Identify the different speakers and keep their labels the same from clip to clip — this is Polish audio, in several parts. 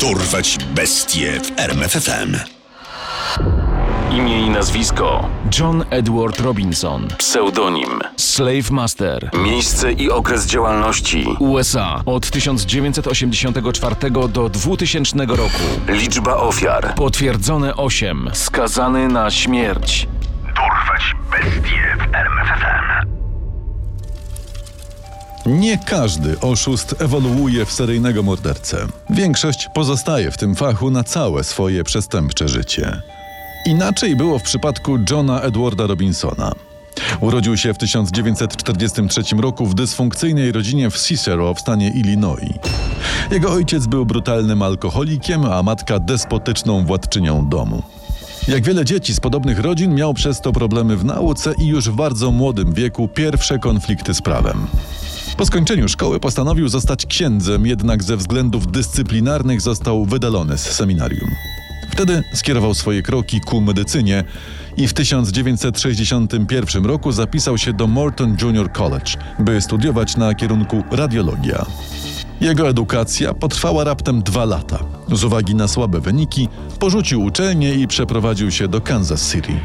Speaker 1: Dorwać bestie w RMFFM.
Speaker 2: Imię i nazwisko.
Speaker 3: John Edward Robinson,
Speaker 2: Pseudonim.
Speaker 3: Slave Master,
Speaker 2: Miejsce i okres działalności.
Speaker 3: USA od 1984 do 2000 roku.
Speaker 2: Liczba ofiar.
Speaker 3: Potwierdzone 8.
Speaker 2: Skazany na śmierć.
Speaker 1: Dorwać bestie w RMFFM.
Speaker 4: Nie każdy oszust ewoluuje w seryjnego mordercę. Większość pozostaje w tym fachu na całe swoje przestępcze życie. Inaczej było w przypadku Johna Edwarda Robinsona. Urodził się w 1943 roku w dysfunkcyjnej rodzinie w Cicero w stanie Illinois. Jego ojciec był brutalnym alkoholikiem, a matka despotyczną władczynią domu. Jak wiele dzieci z podobnych rodzin miał przez to problemy w nauce i już w bardzo młodym wieku pierwsze konflikty z prawem. Po skończeniu szkoły postanowił zostać księdzem, jednak ze względów dyscyplinarnych został wydalony z seminarium. Wtedy skierował swoje kroki ku medycynie i w 1961 roku zapisał się do Morton Junior College, by studiować na kierunku radiologia. Jego edukacja potrwała raptem dwa lata. Z uwagi na słabe wyniki, porzucił uczelnię i przeprowadził się do Kansas City.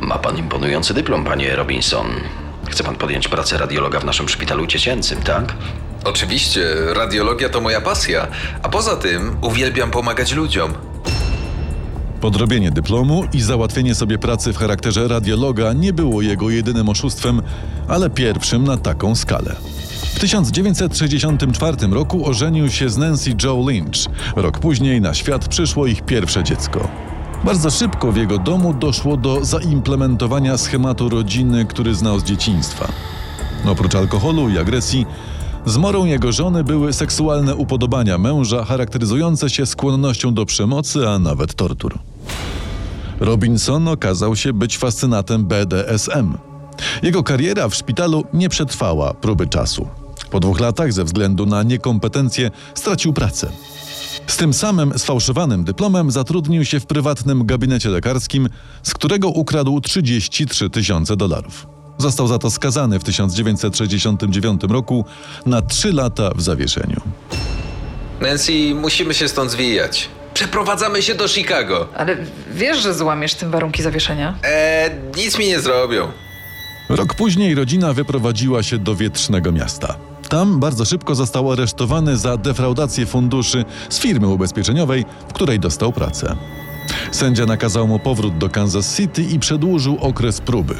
Speaker 5: Ma pan imponujący dyplom, panie Robinson. Chce pan podjąć pracę radiologa w naszym szpitalu dziecięcym, tak?
Speaker 6: Oczywiście, radiologia to moja pasja, a poza tym uwielbiam pomagać ludziom.
Speaker 4: Podrobienie dyplomu i załatwienie sobie pracy w charakterze radiologa nie było jego jedynym oszustwem, ale pierwszym na taką skalę. W 1964 roku ożenił się z Nancy Joe Lynch. Rok później na świat przyszło ich pierwsze dziecko. Bardzo szybko w jego domu doszło do zaimplementowania schematu rodziny, który znał z dzieciństwa. Oprócz alkoholu i agresji, zmorą jego żony były seksualne upodobania męża, charakteryzujące się skłonnością do przemocy, a nawet tortur. Robinson okazał się być fascynatem BDSM. Jego kariera w szpitalu nie przetrwała próby czasu. Po dwóch latach, ze względu na niekompetencje, stracił pracę. Z tym samym sfałszowanym dyplomem zatrudnił się w prywatnym gabinecie lekarskim, z którego ukradł 33 tysiące dolarów. Został za to skazany w 1969 roku na trzy lata w zawieszeniu.
Speaker 6: Nancy, musimy się stąd zwijać. Przeprowadzamy się do Chicago.
Speaker 7: Ale wiesz, że złamiesz tym warunki zawieszenia?
Speaker 6: Eee, nic mi nie zrobią.
Speaker 4: Rok później rodzina wyprowadziła się do wietrznego miasta. Tam bardzo szybko został aresztowany za defraudację funduszy z firmy ubezpieczeniowej, w której dostał pracę. Sędzia nakazał mu powrót do Kansas City i przedłużył okres próby.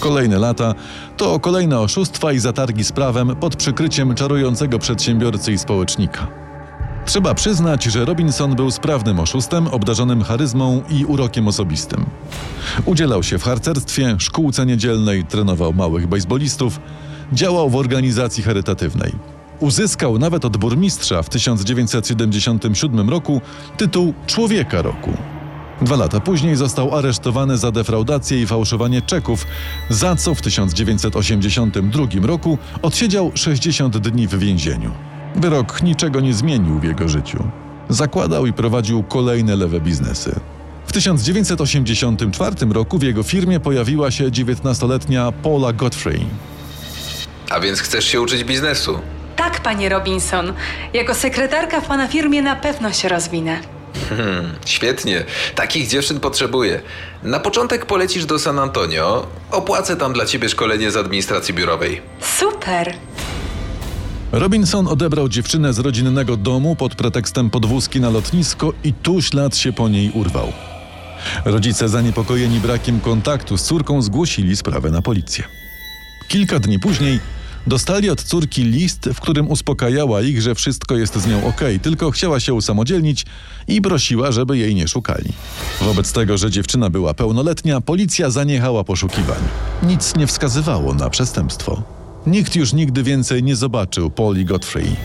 Speaker 4: Kolejne lata to kolejne oszustwa i zatargi z prawem pod przykryciem czarującego przedsiębiorcy i społecznika. Trzeba przyznać, że Robinson był sprawnym oszustem, obdarzonym charyzmą i urokiem osobistym. Udzielał się w harcerstwie, szkółce niedzielnej, trenował małych bejsbolistów, działał w organizacji charytatywnej. Uzyskał nawet od burmistrza w 1977 roku tytuł Człowieka Roku. Dwa lata później został aresztowany za defraudację i fałszowanie czeków, za co w 1982 roku odsiedział 60 dni w więzieniu. Wyrok niczego nie zmienił w jego życiu. Zakładał i prowadził kolejne lewe biznesy. W 1984 roku w jego firmie pojawiła się 19-letnia Paula Godfrey.
Speaker 6: A więc chcesz się uczyć biznesu?
Speaker 8: Tak, panie Robinson. Jako sekretarka w pana firmie na pewno się rozwinę.
Speaker 6: Hmm, świetnie. Takich dziewczyn potrzebuję. Na początek polecisz do San Antonio. Opłacę tam dla ciebie szkolenie z administracji biurowej.
Speaker 8: Super.
Speaker 4: Robinson odebrał dziewczynę z rodzinnego domu pod pretekstem podwózki na lotnisko i tu ślad się po niej urwał. Rodzice zaniepokojeni brakiem kontaktu z córką zgłosili sprawę na policję. Kilka dni później dostali od córki list, w którym uspokajała ich, że wszystko jest z nią ok, tylko chciała się usamodzielnić i prosiła, żeby jej nie szukali. Wobec tego, że dziewczyna była pełnoletnia, policja zaniechała poszukiwań. Nic nie wskazywało na przestępstwo. Nikt już nigdy więcej nie zobaczył Poli Godfrey.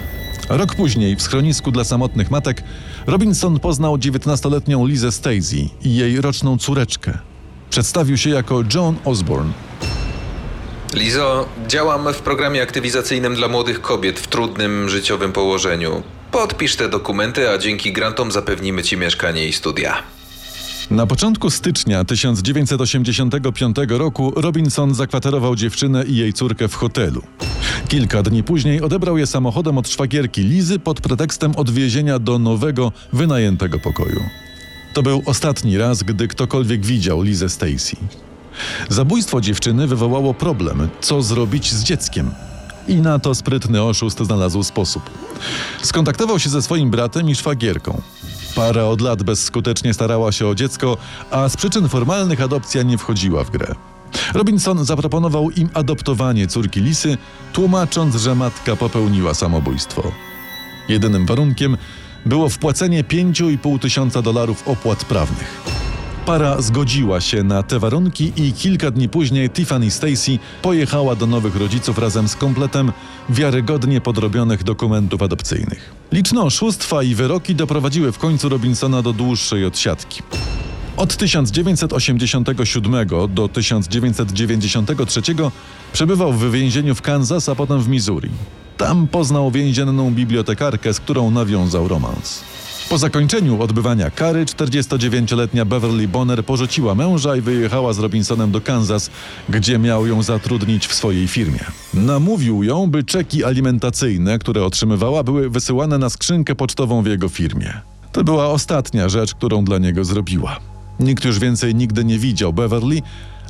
Speaker 4: Rok później w schronisku dla samotnych matek Robinson poznał 19-letnią Lizę Stacy i jej roczną córeczkę. Przedstawił się jako John Osborne.
Speaker 6: Lizo, działam w programie aktywizacyjnym dla młodych kobiet w trudnym życiowym położeniu. Podpisz te dokumenty, a dzięki grantom zapewnimy ci mieszkanie i studia.
Speaker 4: Na początku stycznia 1985 roku Robinson zakwaterował dziewczynę i jej córkę w hotelu. Kilka dni później odebrał je samochodem od szwagierki Lizy pod pretekstem odwiezienia do nowego, wynajętego pokoju. To był ostatni raz, gdy ktokolwiek widział Lizę Stacy. Zabójstwo dziewczyny wywołało problem, co zrobić z dzieckiem. I na to sprytny oszust znalazł sposób. Skontaktował się ze swoim bratem i szwagierką. Para od lat bezskutecznie starała się o dziecko, a z przyczyn formalnych adopcja nie wchodziła w grę. Robinson zaproponował im adoptowanie córki Lisy, tłumacząc, że matka popełniła samobójstwo. Jedynym warunkiem było wpłacenie 5,5 tysiąca dolarów opłat prawnych. Para zgodziła się na te warunki i kilka dni później Tiffany Stacy pojechała do nowych rodziców razem z kompletem wiarygodnie podrobionych dokumentów adopcyjnych. Liczne oszustwa i wyroki doprowadziły w końcu Robinsona do dłuższej odsiadki. Od 1987 do 1993 przebywał w więzieniu w Kansas, a potem w Missouri. Tam poznał więzienną bibliotekarkę, z którą nawiązał romans. Po zakończeniu odbywania kary 49-letnia Beverly Bonner porzuciła męża i wyjechała z Robinsonem do Kansas, gdzie miał ją zatrudnić w swojej firmie. Namówił ją, by czeki alimentacyjne, które otrzymywała, były wysyłane na skrzynkę pocztową w jego firmie. To była ostatnia rzecz, którą dla niego zrobiła. Nikt już więcej nigdy nie widział Beverly,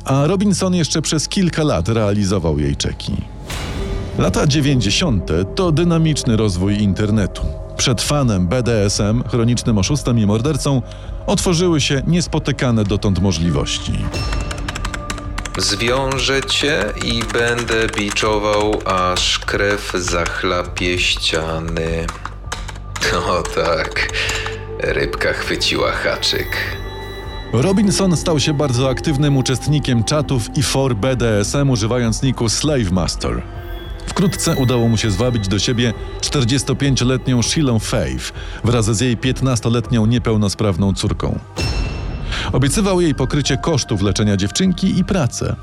Speaker 4: a Robinson jeszcze przez kilka lat realizował jej czeki. Lata 90. to dynamiczny rozwój internetu. Przed fanem BDSM, chronicznym oszustem i mordercą otworzyły się niespotykane dotąd możliwości.
Speaker 6: Zwiążę cię i będę biczował, aż krew zachlapie ściany. O tak, rybka chwyciła haczyk.
Speaker 4: Robinson stał się bardzo aktywnym uczestnikiem czatów i for BDSM, używając niku Slave Master. Wkrótce udało mu się zwabić do siebie 45-letnią Sheila Faith wraz z jej 15-letnią niepełnosprawną córką. Obiecywał jej pokrycie kosztów leczenia dziewczynki i pracę.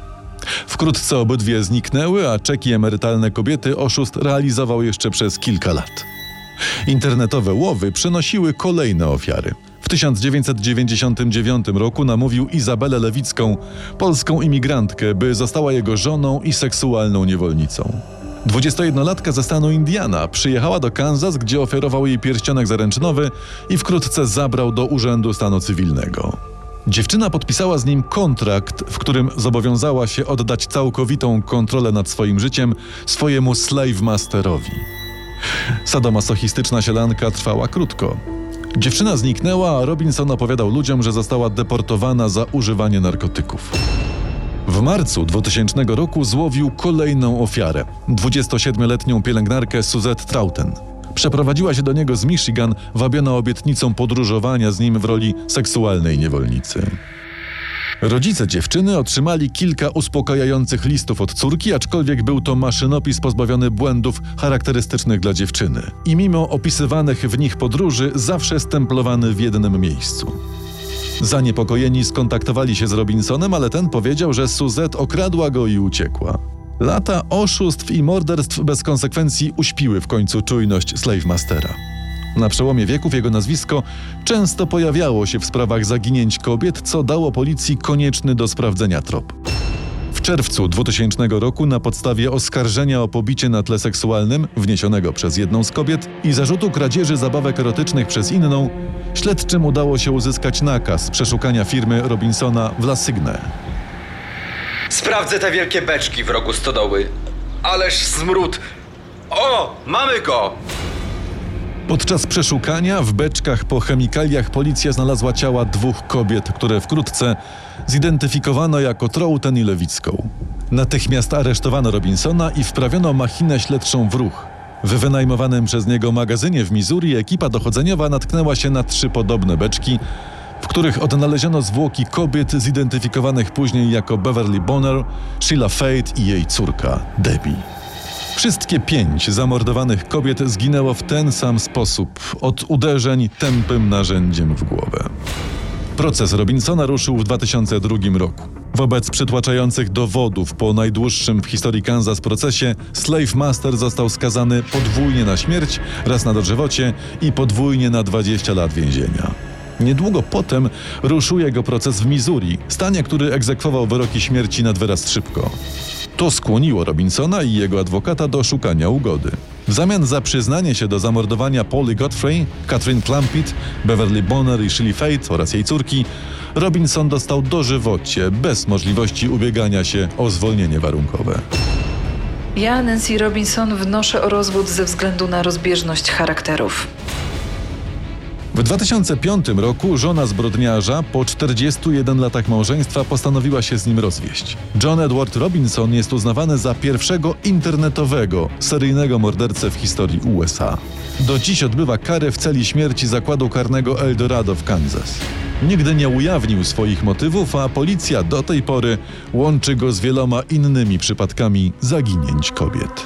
Speaker 4: Wkrótce obydwie zniknęły, a czeki emerytalne kobiety oszust realizował jeszcze przez kilka lat. Internetowe łowy przynosiły kolejne ofiary. W 1999 roku namówił Izabelę Lewicką, polską imigrantkę, by została jego żoną i seksualną niewolnicą. 21-latka ze stanu Indiana przyjechała do Kansas, gdzie oferował jej pierścionek zaręczynowy i wkrótce zabrał do Urzędu Stanu Cywilnego. Dziewczyna podpisała z nim kontrakt, w którym zobowiązała się oddać całkowitą kontrolę nad swoim życiem swojemu slave masterowi. Sadomasochistyczna sielanka trwała krótko. Dziewczyna zniknęła, a Robinson opowiadał ludziom, że została deportowana za używanie narkotyków. W marcu 2000 roku złowił kolejną ofiarę 27-letnią pielęgniarkę Suzette Trauten. Przeprowadziła się do niego z Michigan, wabiona obietnicą podróżowania z nim w roli seksualnej niewolnicy. Rodzice dziewczyny otrzymali kilka uspokajających listów od córki, aczkolwiek był to maszynopis pozbawiony błędów charakterystycznych dla dziewczyny. I mimo opisywanych w nich podróży, zawsze stemplowany w jednym miejscu. Zaniepokojeni skontaktowali się z Robinsonem, ale ten powiedział, że Suzette okradła go i uciekła. Lata oszustw i morderstw bez konsekwencji uśpiły w końcu czujność Slave Mastera. Na przełomie wieków jego nazwisko często pojawiało się w sprawach zaginięć kobiet, co dało policji konieczny do sprawdzenia trop. Czerwcu 2000 roku na podstawie oskarżenia o pobicie na tle seksualnym wniesionego przez jedną z kobiet i zarzutu kradzieży zabawek erotycznych przez inną, śledczym udało się uzyskać nakaz przeszukania firmy Robinsona w La Sygne.
Speaker 9: Sprawdzę te wielkie beczki w rogu stodoły. Ależ smród. O, mamy go!
Speaker 4: Podczas przeszukania w beczkach po chemikaliach policja znalazła ciała dwóch kobiet, które wkrótce zidentyfikowano jako Trouten i Lewicką. Natychmiast aresztowano Robinsona i wprawiono machinę śledczą w ruch. W wynajmowanym przez niego magazynie w Missouri ekipa dochodzeniowa natknęła się na trzy podobne beczki, w których odnaleziono zwłoki kobiet zidentyfikowanych później jako Beverly Bonner, Sheila Fate i jej córka, Debbie. Wszystkie pięć zamordowanych kobiet zginęło w ten sam sposób od uderzeń tępym narzędziem w głowę. Proces Robinsona ruszył w 2002 roku. Wobec przytłaczających dowodów po najdłuższym w historii Kansas procesie, Slave Master został skazany podwójnie na śmierć, raz na dożywocie i podwójnie na 20 lat więzienia. Niedługo potem ruszył jego proces w Missouri, stanie, który egzekwował wyroki śmierci nad wyraz szybko. To skłoniło Robinsona i jego adwokata do szukania ugody. W zamian za przyznanie się do zamordowania Polly Godfrey, Catherine Clampett, Beverly Bonner i Shirley Fate oraz jej córki, Robinson dostał dożywocie bez możliwości ubiegania się o zwolnienie warunkowe.
Speaker 7: Ja, Nancy Robinson, wnoszę o rozwód ze względu na rozbieżność charakterów.
Speaker 4: W 2005 roku żona zbrodniarza po 41 latach małżeństwa postanowiła się z nim rozwieść. John Edward Robinson jest uznawany za pierwszego internetowego seryjnego mordercę w historii USA. Do dziś odbywa karę w celi śmierci zakładu karnego Eldorado w Kansas. Nigdy nie ujawnił swoich motywów, a policja do tej pory łączy go z wieloma innymi przypadkami zaginięć kobiet.